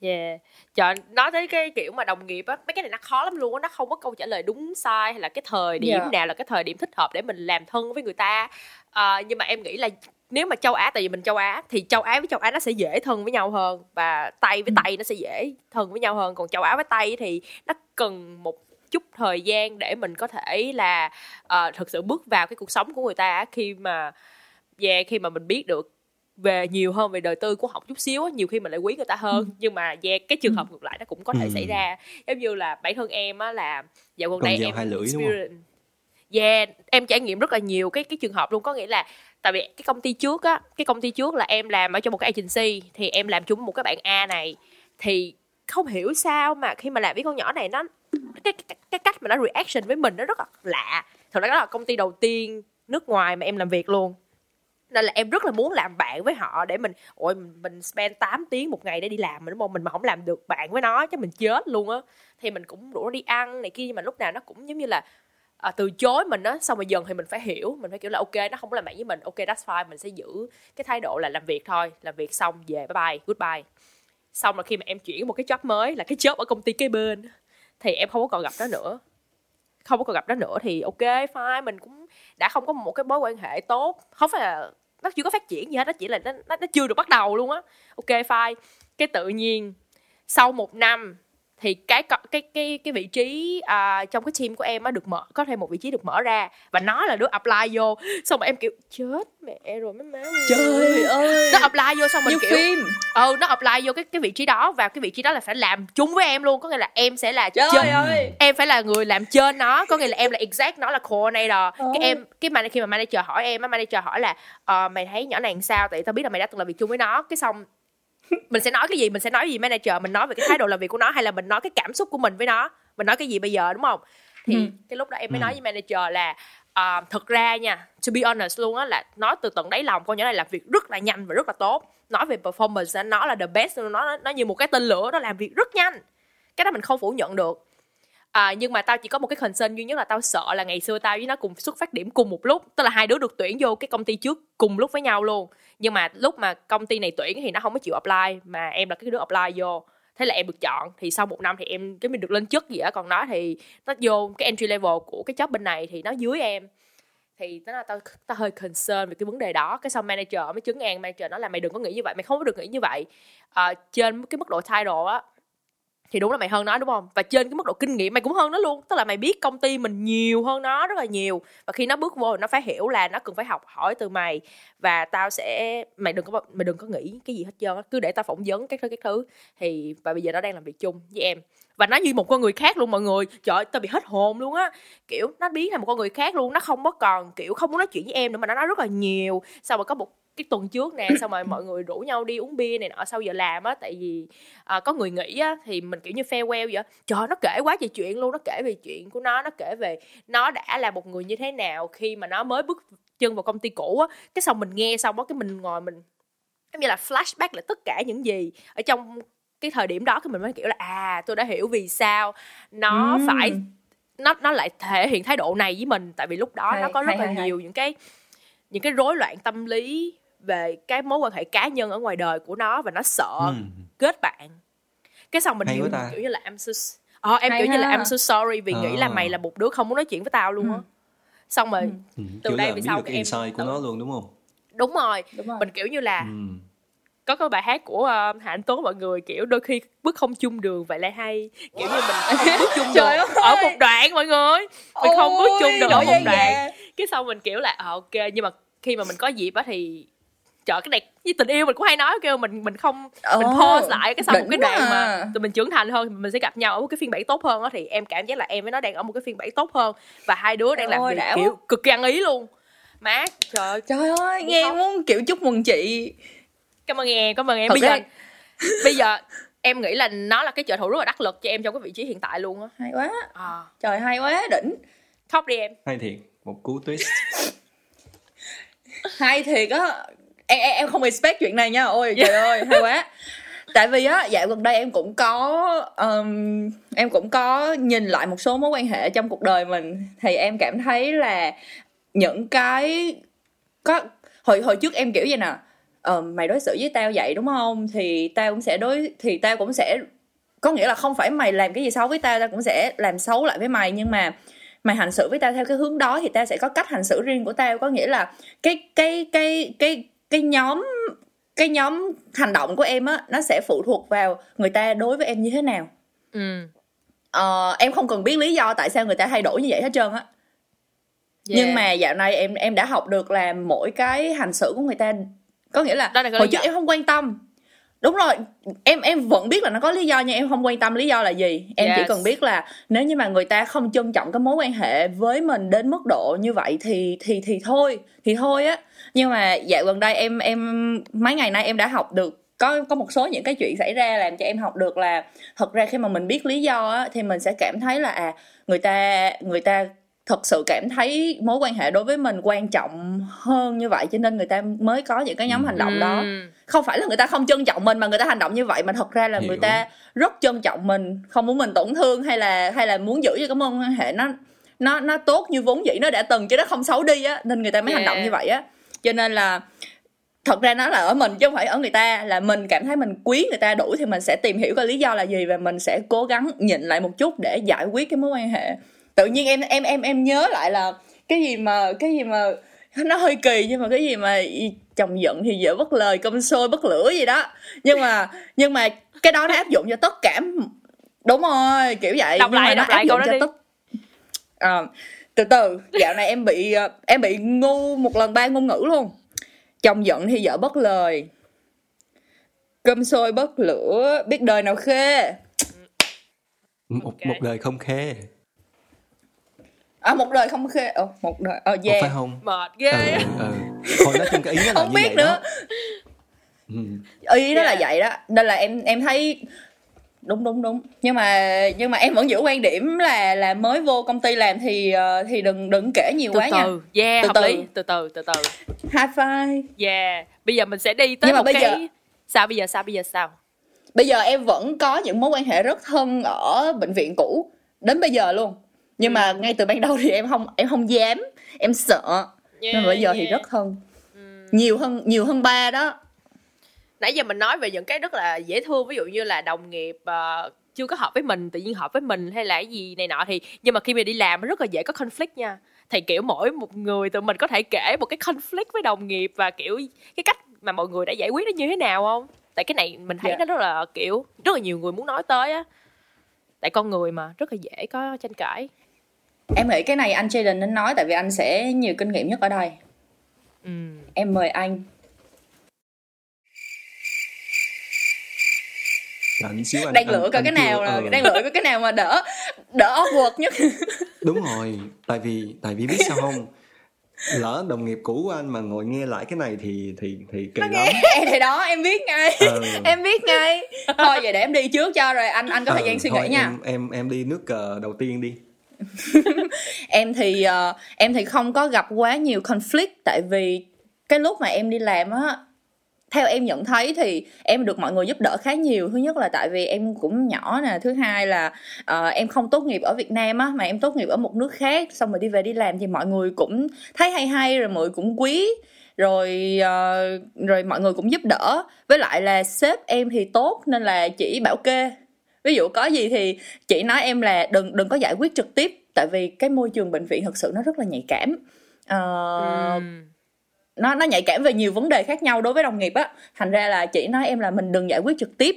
Yeah. Trời, nói tới cái kiểu mà đồng nghiệp á, mấy cái này nó khó lắm luôn á, nó không có câu trả lời đúng sai hay là cái thời điểm yeah. nào là cái thời điểm thích hợp để mình làm thân với người ta. À, nhưng mà em nghĩ là nếu mà châu Á tại vì mình châu Á thì châu Á với châu Á nó sẽ dễ thân với nhau hơn và Tây với ừ. Tây nó sẽ dễ thân với nhau hơn còn châu Á với Tây thì nó cần một chút thời gian để mình có thể là uh, thực sự bước vào cái cuộc sống của người ta khi mà về yeah, khi mà mình biết được về nhiều hơn về đời tư của học chút xíu nhiều khi mình lại quý người ta hơn ừ. nhưng mà về cái trường hợp ừ. ngược lại nó cũng có thể ừ. xảy ra giống như là bản thân em á là dạo gần đây em hai lưỡi đúng không? Yeah, em trải nghiệm rất là nhiều cái cái trường hợp luôn có nghĩa là tại vì cái công ty trước á cái công ty trước là em làm ở trong một cái agency thì em làm chung một cái bạn A này. Thì không hiểu sao mà khi mà làm với con nhỏ này nó cái, cái, cái cách mà nó reaction với mình nó rất là lạ. Thật ra đó là công ty đầu tiên nước ngoài mà em làm việc luôn. Nên là em rất là muốn làm bạn với họ để mình ôi mình, mình spend 8 tiếng một ngày để đi làm mà đúng không? Mình mà không làm được bạn với nó chắc mình chết luôn á. Thì mình cũng rủ nó đi ăn này kia nhưng mà lúc nào nó cũng giống như là à, từ chối mình á xong rồi dần thì mình phải hiểu mình phải kiểu là ok nó không có làm bạn với mình. Ok that's fine mình sẽ giữ cái thái độ là làm việc thôi làm việc xong về bye bye goodbye. Xong là khi mà em chuyển một cái job mới là cái job ở công ty kế bên thì em không có còn gặp nó nữa. Không có còn gặp nó nữa thì ok fine mình cũng đã không có một cái mối quan hệ tốt không phải là nó chưa có phát triển gì hết nó chỉ là nó, nó, nó chưa được bắt đầu luôn á. Ok fine. Cái tự nhiên sau một năm thì cái cái cái cái vị trí à, trong cái team của em á được mở có thêm một vị trí được mở ra. Và nó là đứa apply vô. Xong rồi em kiểu chết mẹ rồi mấy má trời ơi. Nó apply vô xong mình như kiểu phim. Ừ nó apply vô cái cái vị trí đó. Và cái vị trí đó là phải làm chung với em luôn. Có nghĩa là em sẽ là trời trên ơi. Em phải là người làm trên nó. Có nghĩa là em là exact nó là coordinator. Ồ. cái em cái mà khi mà manager hỏi em á manager hỏi là ờ, mày thấy nhỏ này làm sao? Tại tao biết là mày đã từng làm việc chung với nó. Cái xong [LAUGHS] mình sẽ nói cái gì mình sẽ nói gì manager? Mình nói về cái thái độ làm việc của nó hay là mình nói cái cảm xúc của mình với nó? Mình nói cái gì bây giờ đúng không? Thì Ừ. cái lúc đó em mới Ừ. nói với manager là ờ, thực ra nha to be honest luôn á là nói từ tận đáy lòng con nhỏ này làm việc rất là nhanh và rất là tốt. Nói về performance nó là the best nó nó như một cái tên lửa nó làm việc rất nhanh. Cái đó mình không phủ nhận được à, nhưng mà tao chỉ có một cái concern duy nhất là tao sợ là ngày xưa tao với nó cùng xuất phát điểm cùng một lúc. Tức là hai đứa được tuyển vô cái công ty trước cùng lúc với nhau luôn. Nhưng mà lúc mà công ty này tuyển thì nó không có chịu apply mà em là cái đứa apply vô. Thế là em được chọn. Thì sau một năm thì em cái mình được lên chức gì á. Còn nó thì nó vô cái entry level của cái job bên này thì nó dưới em. Thì nó là tao tao hơi concern về cái vấn đề đó. Cái sau manager mới chứng ngang manager nó là mày đừng có nghĩ như vậy mày không có được nghĩ như vậy. À, trên cái mức độ title á thì đúng là mày hơn nó đúng không? Và trên cái mức độ kinh nghiệm mày cũng hơn nó luôn. Tức là mày biết công ty mình nhiều hơn nó rất là nhiều. Và khi nó bước vô nó phải hiểu là nó cần phải học hỏi từ mày. Và tao sẽ mày đừng có mày đừng có nghĩ cái gì hết trơn cứ để tao phỏng vấn các thứ các thứ. Thì và bây giờ nó đang làm việc chung với em. Và nó như một con người khác luôn mọi người. Trời ơi, tao bị hết hồn luôn á. Kiểu nó biến thành một con người khác luôn. Nó không có còn kiểu không muốn nói chuyện với em nữa mà nó nói rất là nhiều. Sao mà có một cái tuần trước nè xong rồi mọi người rủ nhau đi uống bia này nọ sau giờ làm á tại vì à, có người nghỉ á thì mình kiểu như farewell vậy trời nó kể quá trời chuyện luôn nó kể về chuyện của nó nó kể về nó đã là một người như thế nào khi mà nó mới bước chân vào công ty cũ á cái xong mình nghe xong á cái mình ngồi mình giống như là flashback lại tất cả những gì ở trong cái thời điểm đó thì mình mới kiểu là à tôi đã hiểu vì sao nó Ừm. phải nó nó lại thể hiện thái độ này với mình tại vì lúc đó Hay, nó có rất hay, là hay, hay. nhiều những cái những cái rối loạn tâm lý về cái mối quan hệ cá nhân ở ngoài đời của nó và nó sợ Ừ. kết bạn cái xong mình Hay hiểu kiểu như là I'm so ờ em Hay kiểu như là ha. I'm so sorry vì nghĩ là Ờ. mày là một đứa không muốn nói chuyện với tao luôn á Ừ. xong rồi Ừ. Ừ. Từ Kiểu đây về sau cái em- insight của nó luôn đúng không đúng rồi đúng rồi mình kiểu như là ừ. có cái bài hát của uh, Hạ Anh Tuấn mọi người kiểu đôi khi bước không chung đường vậy lại hay kiểu như mình không [LAUGHS] bước chung đường ở một đoạn mọi người mình không bước chung được ở một đoạn gà. cái sau mình kiểu là ờ, ok nhưng mà khi mà mình có dịp á thì trời cái này với tình yêu mình cũng hay nói kêu mình mình không mình Ồ, pause lại cái sau một cái đoạn quá mà à. tụi mình trưởng thành hơn thì mình sẽ gặp nhau ở một cái phiên bản tốt hơn á thì em cảm giác là em với nó đang ở một cái phiên bản tốt hơn và hai đứa đang Trời làm ơi, việc kiểu cực kỳ ăn ý luôn. Má trời ơi trời ơi nghe không? muốn kiểu chúc mừng chị. Cảm ơn em cảm ơn em. Thật bây giờ bây giờ em nghĩ là nó là cái trợ thủ rất là đắc lực cho em trong cái vị trí hiện tại luôn á. Hay quá. À, trời hay quá đỉnh. Khóc đi em. Hay thiệt một cú twist. [LAUGHS] Hay thiệt á em, em em không expect chuyện này nha. Ôi trời ơi hay quá. Tại vì á dạo gần đây em cũng có um, em cũng có nhìn lại một số mối quan hệ trong cuộc đời mình. Thì em cảm thấy là những cái có hồi hồi trước em kiểu vậy nè ờ, mày đối xử với tao vậy đúng không? Thì tao cũng sẽ đối thì tao cũng sẽ có nghĩa là không phải mày làm cái gì xấu với tao tao cũng sẽ làm xấu lại với mày. Nhưng mà mày hành xử với tao theo cái hướng đó thì tao sẽ có cách hành xử riêng của tao. Có nghĩa là cái cái cái cái cái nhóm cái nhóm hành động của em á nó sẽ phụ thuộc vào người ta đối với em như thế nào. Ừ. Ờ, em không cần biết lý do tại sao người ta thay đổi như vậy hết trơn á. Yeah. nhưng mà dạo này em em đã học được là mỗi cái hành xử của người ta có nghĩa là là hồi trước em không quan tâm đúng rồi em em vẫn biết là nó có lý do nhưng em không quan tâm lý do là gì em chỉ Yes. cần biết là nếu như mà người ta không trân trọng cái mối quan hệ với mình đến mức độ như vậy thì thì thì thôi thì thôi á nhưng mà dạo gần đây em em mấy ngày nay em đã học được có có một số những cái chuyện xảy ra làm cho em học được là thật ra khi mà mình biết lý do á thì mình sẽ cảm thấy là à người ta người ta thật sự cảm thấy mối quan hệ đối với mình quan trọng hơn như vậy cho nên người ta mới có những cái nhóm hành động đó không phải là người ta không trân trọng mình mà người ta hành động như vậy mà thật ra là Hiểu. người ta rất trân trọng mình không muốn mình tổn thương hay là hay là muốn giữ cho cái mối quan hệ nó nó nó tốt như vốn dĩ nó đã từng chứ nó không xấu đi á nên người ta mới hành Yeah. động như vậy á cho nên là thật ra nó là ở mình chứ không phải ở người ta là mình cảm thấy mình quý người ta đủ thì mình sẽ tìm hiểu cái lý do là gì và mình sẽ cố gắng nhịn lại một chút để giải quyết cái mối quan hệ tự nhiên em em em em nhớ lại là cái gì mà cái gì mà nó hơi kỳ nhưng mà cái gì mà chồng giận thì vợ bất lời cơm sôi bất lửa gì đó. Nhưng mà nhưng mà cái đó nó áp dụng cho tất cả đúng rồi kiểu vậy. Đọc nhưng lại, mà nó đọc lại áp dụng câu đó cho đi. tất Ờ, từ từ dạo này em bị ờ, em bị ngu một lần ba ngôn ngữ luôn. Chồng giận thì vợ bất lời. Cơm sôi bất lửa biết đời nào khê? Một một đời không khê à một đời không khê ờ một đời ờ yeah. phải không? Mệt ừ, ghê. Ừ. thôi nói chung cái ý nó là không như biết vậy nữa. Đó ừ. ý đó là vậy đó. Nên là em em thấy đúng đúng đúng. Nhưng mà nhưng mà em vẫn giữ quan điểm là là mới vô công ty làm thì ờ, thì đừng đừng kể nhiều từ quá nha. từ. Yeah Từ hợp từ. lý. Từ từ từ từ. High five. Yeah. Bây giờ mình sẽ đi tới Nhưng mà một bây cái giờ- sao bây giờ sao bây giờ sao? Bây giờ em vẫn có những mối quan hệ rất thân ở bệnh viện cũ. Đến bây giờ luôn nhưng mà ngay từ ban đầu thì em không em không dám em sợ. Nên mà bây giờ thì Yeah, rất thân nhiều hơn nhiều hơn ba đó. Nãy giờ mình nói về những cái rất là dễ thương ví dụ như là đồng nghiệp ờ, chưa có hợp với mình tự nhiên hợp với mình hay là cái gì này nọ thì nhưng mà khi mình đi làm rất là dễ có conflict nha. Thì kiểu mỗi một người tụi mình có thể kể một cái conflict với đồng nghiệp và kiểu cái cách mà mọi người đã giải quyết nó như thế nào không? Tại cái này mình thấy Dạ. nó rất là kiểu rất là nhiều người muốn nói tới á. Tại con người mà rất là dễ có tranh cãi em nghĩ cái này anh Jaden nên nói tại vì anh sẽ nhiều kinh nghiệm nhất ở đây. Ừ. em mời anh. Đợi xíu anh, đang anh- lựa coi cái chưa- nào là ừ. đang lựa coi cái nào mà đỡ đỡ awkward nhất. [LAUGHS] Đúng rồi tại vì tại vì biết sao không? Lỡ đồng nghiệp cũ của anh mà ngồi nghe lại cái này thì thì thì kỳ lắm. em [LAUGHS] thì đó em biết ngay. Ừ. em biết ngay. Thôi vậy để em đi trước cho rồi anh anh có thời Ừ, gian suy thôi nghĩ nha. em em em đi nước cờ đầu tiên đi [LAUGHS] em thì uh, em thì không có gặp quá nhiều conflict tại vì cái lúc mà em đi làm á theo em nhận thấy thì em được mọi người giúp đỡ khá nhiều. Thứ nhất là tại vì em cũng nhỏ nè thứ hai là uh, em không tốt nghiệp ở Việt Nam á mà em tốt nghiệp ở một nước khác xong rồi đi về đi làm thì mọi người cũng thấy hay hay rồi mọi người cũng quý rồi uh, rồi mọi người cũng giúp đỡ. Với lại là sếp em thì tốt nên là chỉ bảo kê ví dụ có gì thì chị nói em là đừng đừng có giải quyết trực tiếp tại vì cái môi trường bệnh viện thực sự nó rất là nhạy cảm. Ờ, Ừ. nó nó nhạy cảm về nhiều vấn đề khác nhau đối với đồng nghiệp á. Thành ra là chị nói em là mình đừng giải quyết trực tiếp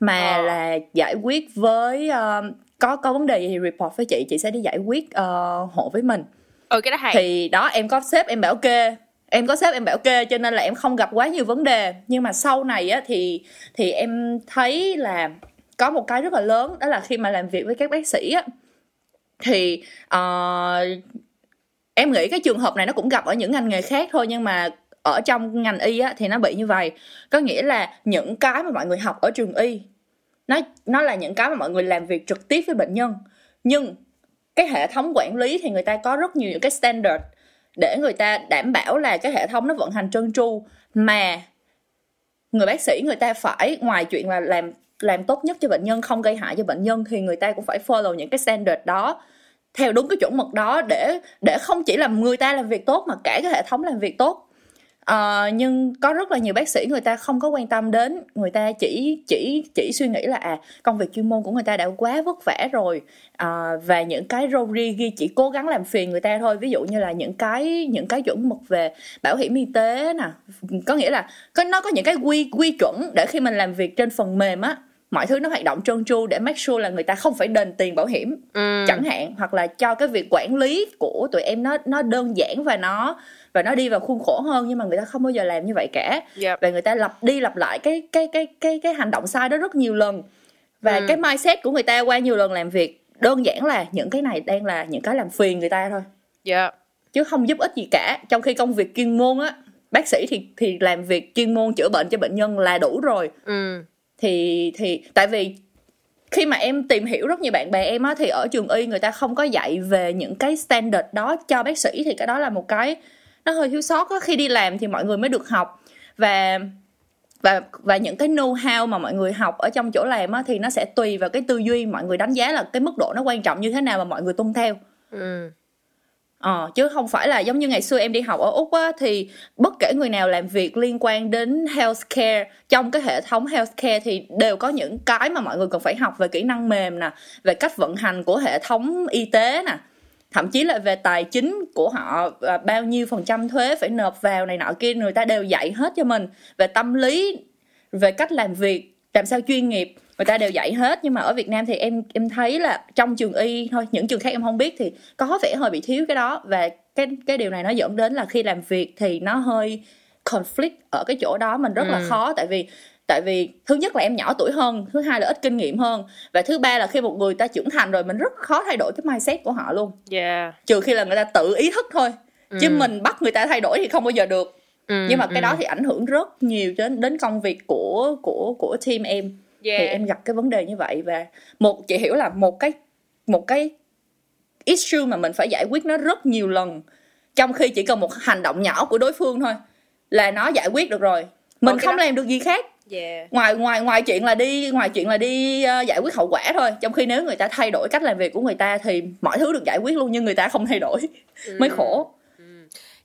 mà Ờ. là giải quyết với ờ, có có vấn đề gì thì report với chị chị sẽ đi giải quyết ờ, hộ với mình. Ừ cái đó hay. Thì đó em có sếp em bảo kê em có sếp em bảo kê cho nên là em không gặp quá nhiều vấn đề. Nhưng mà sau này á thì thì em thấy là có một cái rất là lớn đó là khi mà làm việc với các bác sĩ á thì uh, em nghĩ cái trường hợp này nó cũng gặp ở những ngành nghề khác thôi nhưng mà ở trong ngành y á thì nó bị như vậy. Có nghĩa là những cái mà mọi người học ở trường y nó nó là những cái mà mọi người làm việc trực tiếp với bệnh nhân. Nhưng cái hệ thống quản lý thì người ta có rất nhiều những cái standard để người ta đảm bảo là cái hệ thống nó vận hành trơn tru mà người bác sĩ người ta phải ngoài chuyện là làm làm tốt nhất cho bệnh nhân không gây hại cho bệnh nhân thì người ta cũng phải follow những cái standard đó theo đúng cái chuẩn mực đó để để không chỉ là người ta làm việc tốt mà cả cái hệ thống làm việc tốt. À, nhưng có rất là nhiều bác sĩ người ta không có quan tâm đến người ta chỉ chỉ chỉ suy nghĩ là à công việc chuyên môn của người ta đã quá vất vả rồi à, và những cái rori ghi chỉ cố gắng làm phiền người ta thôi. Ví dụ như là những cái những cái chuẩn mực về bảo hiểm y tế nè có nghĩa là có nó có những cái quy quy chuẩn để khi mình làm việc trên phần mềm á mọi thứ nó hoạt động trơn tru để make sure là người ta không phải đền tiền bảo hiểm ừ. chẳng hạn hoặc là cho cái việc quản lý của tụi em nó nó đơn giản và nó và nó đi vào khuôn khổ hơn nhưng mà người ta không bao giờ làm như vậy cả Yep. và người ta lặp đi lặp lại cái cái cái cái cái hành động sai đó rất nhiều lần và Ừ. cái mindset của người ta qua nhiều lần làm việc đơn giản là những cái này đang là những cái làm phiền người ta thôi Dạ. chứ không giúp ích gì cả trong khi công việc chuyên môn á bác sĩ thì thì làm việc chuyên môn chữa bệnh cho bệnh nhân là đủ rồi ừ thì thì, tại vì khi mà em tìm hiểu rất nhiều bạn bè em á, thì ở trường y người ta không có dạy về những cái standard đó cho bác sĩ, thì cái đó là một cái nó hơi thiếu sót á. Khi đi làm thì mọi người mới được học. Và và và những cái know how mà mọi người học ở trong chỗ làm á, thì nó sẽ tùy vào cái tư duy mọi người đánh giá là cái mức độ nó quan trọng như thế nào mà mọi người tuân theo. Ừ. Ờ, chứ không phải là giống như ngày xưa em đi học ở Úc á, thì bất kể người nào làm việc liên quan đến healthcare trong cái hệ thống healthcare thì đều có những cái mà mọi người cần phải học về kỹ năng mềm nè, về cách vận hành của hệ thống y tế nè, thậm chí là về tài chính của họ à, bao nhiêu phần trăm thuế phải nộp vào này nọ kia người ta đều dạy hết cho mình về tâm lý về cách làm việc làm sao chuyên nghiệp người ta đều dạy hết nhưng mà ở Việt Nam thì em em thấy là trong trường y thôi những trường khác em không biết thì có vẻ hơi bị thiếu cái đó và cái cái điều này nó dẫn đến là khi làm việc thì nó hơi conflict ở cái chỗ đó mình rất ừ. là khó tại vì tại vì thứ nhất là em nhỏ tuổi hơn thứ hai là ít kinh nghiệm hơn và thứ ba là khi một người ta trưởng thành rồi mình rất khó thay đổi cái mindset của họ luôn yeah. trừ khi là người ta tự ý thức thôi ừ. chứ mình bắt người ta thay đổi thì không bao giờ được ừ, nhưng mà cái ừ. đó thì ảnh hưởng rất nhiều đến đến công việc của của của team em yeah. thì em gặp cái vấn đề như vậy và một chị hiểu là một cái một cái issue mà mình phải giải quyết nó rất nhiều lần trong khi chỉ cần một hành động nhỏ của đối phương thôi là nó giải quyết được rồi mình không đó... làm được gì khác yeah. ngoài ngoài ngoài chuyện là đi ngoài chuyện là đi uh, giải quyết hậu quả thôi trong khi nếu người ta thay đổi cách làm việc của người ta thì mọi thứ được giải quyết luôn nhưng người ta không thay đổi ừ. mới khổ ừ.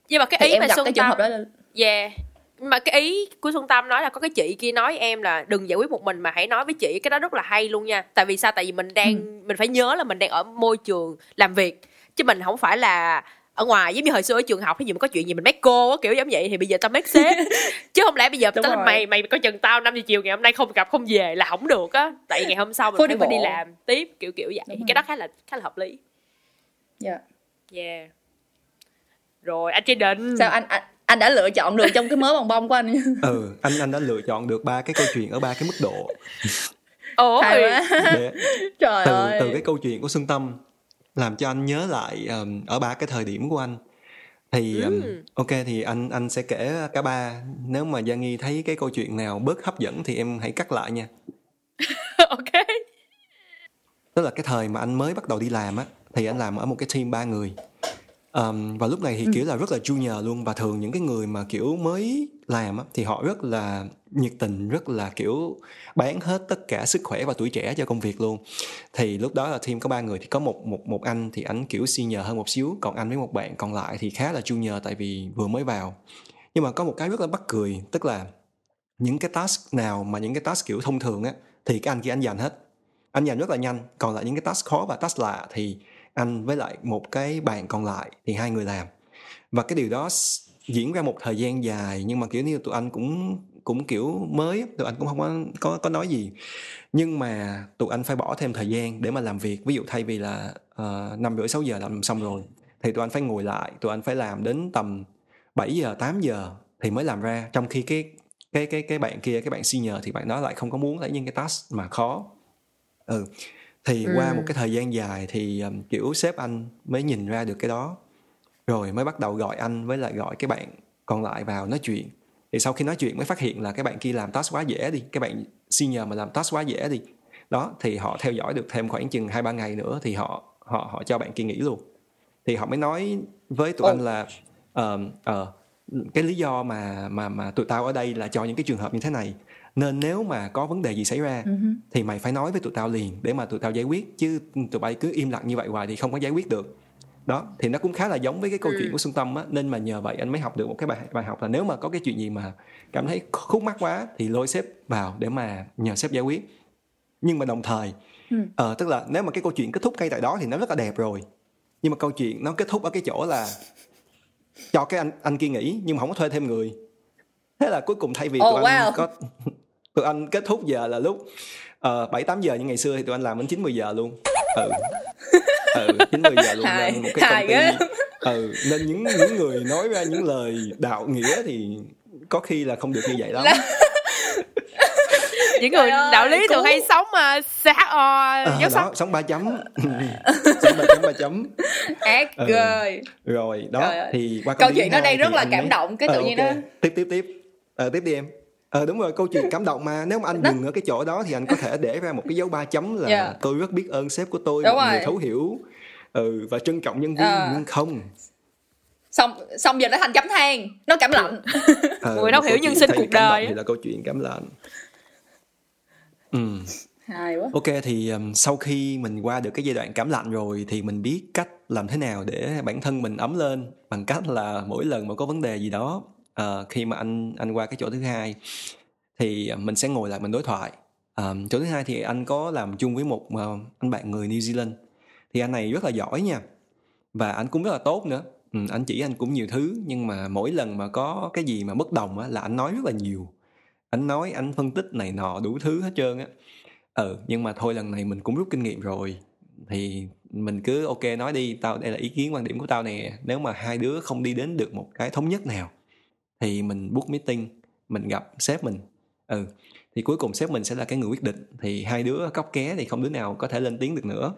nhưng mà cái ý thì mà xuân tâm đó là... yeah mà cái ý của xuân tâm nói là có cái chị kia nói em là đừng giải quyết một mình mà hãy nói với chị. Cái đó rất là hay luôn nha. Tại vì sao? Tại vì mình đang ừ. mình phải nhớ là mình đang ở môi trường làm việc. Chứ mình không phải là ở ngoài giống như hồi xưa ở trường học ví dụ mà có chuyện gì mình make cô á kiểu giống vậy thì bây giờ tao make sếp. [LAUGHS] Chứ không lẽ bây giờ tao mày mày có chừng tao năm giờ chiều ngày hôm nay không gặp không về là không được á. Tại vì ngày hôm sau mình phải đi làm tiếp kiểu kiểu vậy. Thì cái đó khá là khá là hợp lý. Dạ. Yeah. yeah rồi anh chế định sao anh anh anh đã lựa chọn được trong cái mớ bồng bông của anh. Ừ anh anh đã lựa chọn được ba cái câu chuyện ở ba cái mức độ. Ôi. Để, Trời từ ơi. từ cái câu chuyện của xuân tâm làm cho anh nhớ lại um, ở ba cái thời điểm của anh. Thì um, ok thì anh anh sẽ kể cả ba. Nếu mà Giang Nghi thấy cái câu chuyện nào bớt hấp dẫn thì em hãy cắt lại nha. [LAUGHS] Ok. Tức là cái thời mà anh mới bắt đầu đi làm á thì anh làm ở một cái team ba người um, và lúc này thì ừ. kiểu là rất là junior luôn. Và thường những cái người mà kiểu mới làm á, thì họ rất là nhiệt tình rất là kiểu bán hết tất cả sức khỏe và tuổi trẻ cho công việc luôn. Thì lúc đó là team có ba người thì có một một một anh thì anh kiểu senior hơn một xíu còn anh với một bạn còn lại thì khá là junior tại vì vừa mới vào. Nhưng mà có một cái rất là bắt cười tức là những cái task nào mà những cái task kiểu thông thường á thì cái anh kia anh dành hết. Anh dành rất là nhanh còn lại những cái task khó và task lạ thì anh với lại một cái bạn còn lại thì hai người làm. Và cái điều đó diễn ra một thời gian dài nhưng mà kiểu như tụi anh cũng cũng kiểu mới tụi anh cũng không có có, có nói gì. Nhưng mà tụi anh phải bỏ thêm thời gian để mà làm việc. Ví dụ thay vì là ờ, năm rưỡi sáu giờ làm xong rồi thì tụi anh phải ngồi lại tụi anh phải làm đến tầm 7 giờ 8 giờ thì mới làm ra. Trong khi cái cái cái cái bạn kia cái bạn senior thì bạn đó lại không có muốn lấy những cái task mà khó. Ừ thì ừ. qua một cái thời gian dài thì um, kiểu sếp anh mới nhìn ra được cái đó rồi mới bắt đầu gọi anh với lại gọi cái bạn còn lại vào nói chuyện thì sau khi nói chuyện mới phát hiện là cái bạn kia làm task quá dễ đi cái bạn senior mà làm task quá dễ đi đó thì họ theo dõi được thêm khoảng chừng hai ba ngày nữa thì họ họ họ cho bạn kia nghỉ luôn thì họ mới nói với tụi oh. anh là uh, uh, cái lý do mà mà mà tụi tao ở đây là cho những cái trường hợp như thế này nên nếu mà có vấn đề gì xảy ra uh-huh. thì mày phải nói với tụi tao liền để mà tụi tao giải quyết chứ tụi bay cứ im lặng như vậy hoài thì không có giải quyết được đó thì nó cũng khá là giống với cái câu ừ. chuyện của xuân tâm á nên mà nhờ vậy anh mới học được một cái bài bài học là nếu mà có cái chuyện gì mà cảm thấy khúc mắc quá thì lôi sếp vào để mà nhờ sếp giải quyết nhưng mà đồng thời ừ. uh, tức là nếu mà cái câu chuyện kết thúc ngay tại đó thì nó rất là đẹp rồi nhưng mà câu chuyện nó kết thúc ở cái chỗ là cho cái anh anh kia nghỉ nhưng mà không có thuê thêm người thế là cuối cùng thay vì oh, tụi wow. anh có [LAUGHS] tụi anh kết thúc giờ là lúc ờ, bảy uh, tám giờ như ngày xưa thì tụi anh làm đến chín mười giờ luôn. Ừ. Ừ chín mười giờ luôn nên một cái công ty. ừ nên những những người nói ra những lời đạo nghĩa thì có khi là không được như vậy lắm. Những người đạo lý thường hay sống mà CHO à, đó, sống. sống ba chấm. [LAUGHS] Sống ba chấm ba chấm. Ác ừ. rồi rồi đó thì qua câu chuyện nó đây rất là cảm mới... động cái tự à, nhiên okay. đó. Tiếp tiếp tiếp. À, tiếp đi em ờ đúng rồi câu chuyện cảm động mà. Nếu mà anh dừng ở cái chỗ đó thì anh có thể để ra một cái dấu ba chấm là yeah. tôi rất biết ơn sếp của tôi đúng một rồi. người thấu hiểu. Ừ và trân trọng nhân viên à. nhưng không. Xong xong giờ nó thành chấm than nó cảm lạnh. Ờ, người thấu hiểu nhân sinh cuộc đời thì là câu chuyện cảm lạnh. Ừ. Hay quá. Ok thì um, sau khi mình qua được cái giai đoạn cảm lạnh rồi thì mình biết cách làm thế nào để bản thân mình ấm lên bằng cách là mỗi lần mà có vấn đề gì đó uh, khi mà anh anh qua cái chỗ thứ hai thì ờ, mình sẽ ngồi lại mình đối thoại. Um, chỗ thứ hai thì anh có làm chung với một uh, anh bạn người New Zealand. Thì anh này rất là giỏi nha và anh cũng rất là tốt nữa. Ừ, anh chỉ anh cũng nhiều thứ nhưng mà mỗi lần mà có cái gì mà bất đồng á là anh nói rất là nhiều. Anh nói anh phân tích này nọ đủ thứ hết trơn á. Ừ nhưng mà thôi lần này mình cũng rút kinh nghiệm rồi thì mình cứ ok nói đi tao đây là ý kiến quan điểm của tao nè nếu mà hai đứa không đi đến được một cái thống nhất nào thì mình book meeting mình gặp sếp mình. Ừ thì cuối cùng sếp mình sẽ là cái người quyết định. Thì hai đứa cóc ké thì không đứa nào có thể lên tiếng được nữa.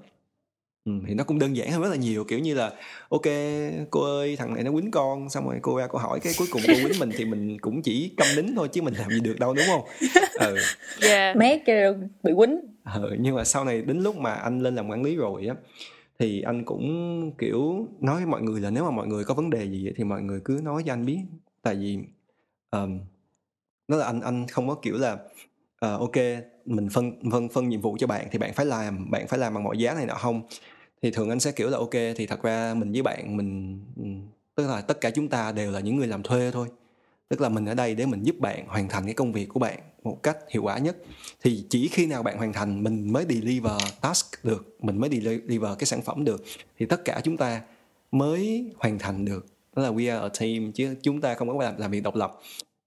Ừ, thì nó cũng đơn giản hơn rất là nhiều kiểu như là ok cô ơi thằng này nó quýnh con. Xong rồi cô ra cô hỏi cái cuối cùng cô quýnh mình thì mình cũng chỉ câm nín thôi chứ mình làm gì được đâu đúng không? Ừ. Yeah. mét kêu bị quýnh. Ừ, nhưng mà sau này đến lúc mà anh lên làm quản lý rồi á thì anh cũng kiểu nói với mọi người là nếu mà mọi người có vấn đề gì thì mọi người cứ nói cho anh biết tại vì um, nó là anh anh không có kiểu là uh, ok mình phân phân phân nhiệm vụ cho bạn thì bạn phải làm bạn phải làm bằng mọi giá này nọ không? Thì thường anh sẽ kiểu là ok thì thật ra mình với bạn mình tức là tất cả chúng ta đều là những người làm thuê thôi. Tức là mình ở đây để mình giúp bạn hoàn thành cái công việc của bạn một cách hiệu quả nhất. Thì chỉ khi nào bạn hoàn thành mình mới deliver task được mình mới deliver cái sản phẩm được thì tất cả chúng ta mới hoàn thành được đó là we are a team chứ chúng ta không có làm, làm việc độc lập.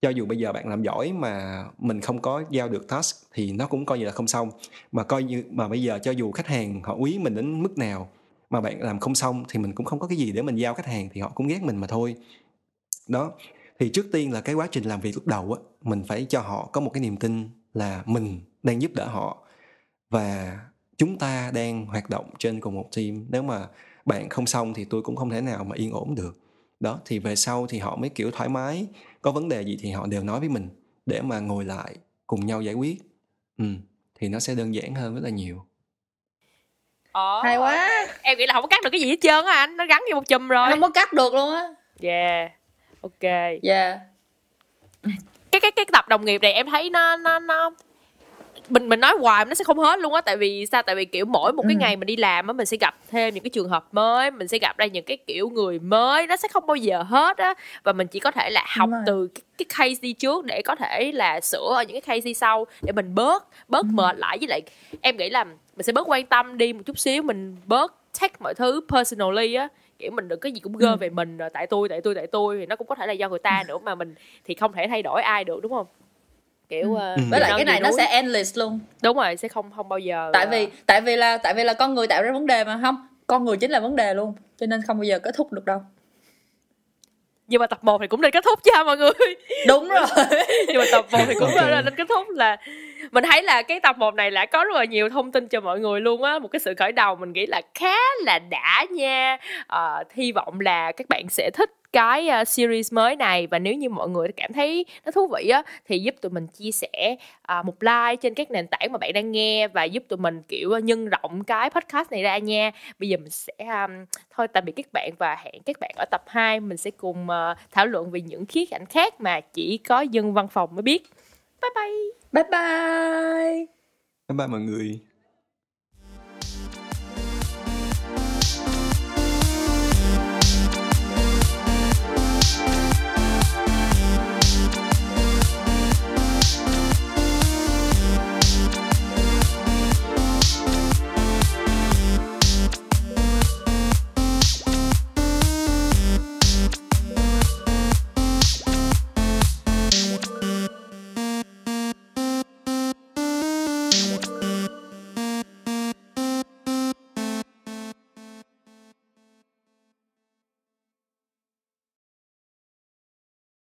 Cho dù bây giờ bạn làm giỏi mà mình không có giao được task thì nó cũng coi như là không xong. Mà coi như mà bây giờ cho dù khách hàng họ quý mình đến mức nào mà bạn làm không xong thì mình cũng không có cái gì để mình giao khách hàng thì họ cũng ghét mình mà thôi. Đó thì trước tiên là cái quá trình làm việc lúc đầu á mình phải cho họ có một cái niềm tin là mình đang giúp đỡ họ và chúng ta đang hoạt động trên cùng một team. Nếu mà bạn không xong thì tôi cũng không thể nào mà yên ổn được đó thì về sau thì họ mới kiểu thoải mái. Có vấn đề gì thì họ đều nói với mình để mà ngồi lại cùng nhau giải quyết. Ừ thì nó sẽ đơn giản hơn rất là nhiều. Ồ, hay quá. em nghĩ là không có cắt được cái gì hết trơn á anh nó gắn vô một chùm rồi. Không có cắt được luôn á. Yeah ok. Yeah. Cái cái cái tập đồng nghiệp này em thấy nó nó nó mình mình nói hoài nó sẽ không hết luôn á. Tại vì sao? Tại vì kiểu mỗi một cái ừ. ngày mình đi làm á mình sẽ gặp thêm những cái trường hợp mới mình sẽ gặp ra những cái kiểu người mới nó sẽ không bao giờ hết á. Và mình chỉ có thể là học từ cái, cái case đi trước để có thể là sửa ở những cái case đi sau để mình bớt bớt ừ. mệt lại. Với lại em nghĩ là mình sẽ bớt quan tâm đi một chút xíu mình bớt take mọi thứ personally á. Kiểu mình đừng cái gì cũng gơ ừ. về mình rồi tại tôi tại tôi tại tôi thì nó cũng có thể là do người ta nữa mà mình thì không thể thay đổi ai được đúng không kiểu ừ. uh, với lại cái này nó sẽ endless luôn. Đúng rồi sẽ không không bao giờ tại vì tại vì là tại vì là con người tạo ra vấn đề mà không. Con người chính là vấn đề luôn cho nên không bao giờ kết thúc được đâu. Nhưng mà tập 1 thì cũng nên kết thúc chứ mọi người. Đúng rồi. [LAUGHS] Nhưng mà tập 1 thì cũng okay. nên kết thúc là mình thấy là cái tập 1 này đã có rất là nhiều thông tin cho mọi người luôn á. Một cái sự khởi đầu mình nghĩ là khá là đã nha. À, hy vọng là các bạn sẽ thích cái uh, series mới này. Và nếu như mọi người cảm thấy nó thú vị á thì giúp tụi mình chia sẻ uh, một like trên các nền tảng mà bạn đang nghe và giúp tụi mình kiểu nhân rộng cái podcast này ra nha. Bây giờ mình sẽ um, thôi tạm biệt các bạn và hẹn các bạn ở tập 2 mình sẽ cùng uh, thảo luận về những khía cạnh khác mà chỉ có dân văn phòng mới biết. Bye bye. Bye bye. Bye bye mọi người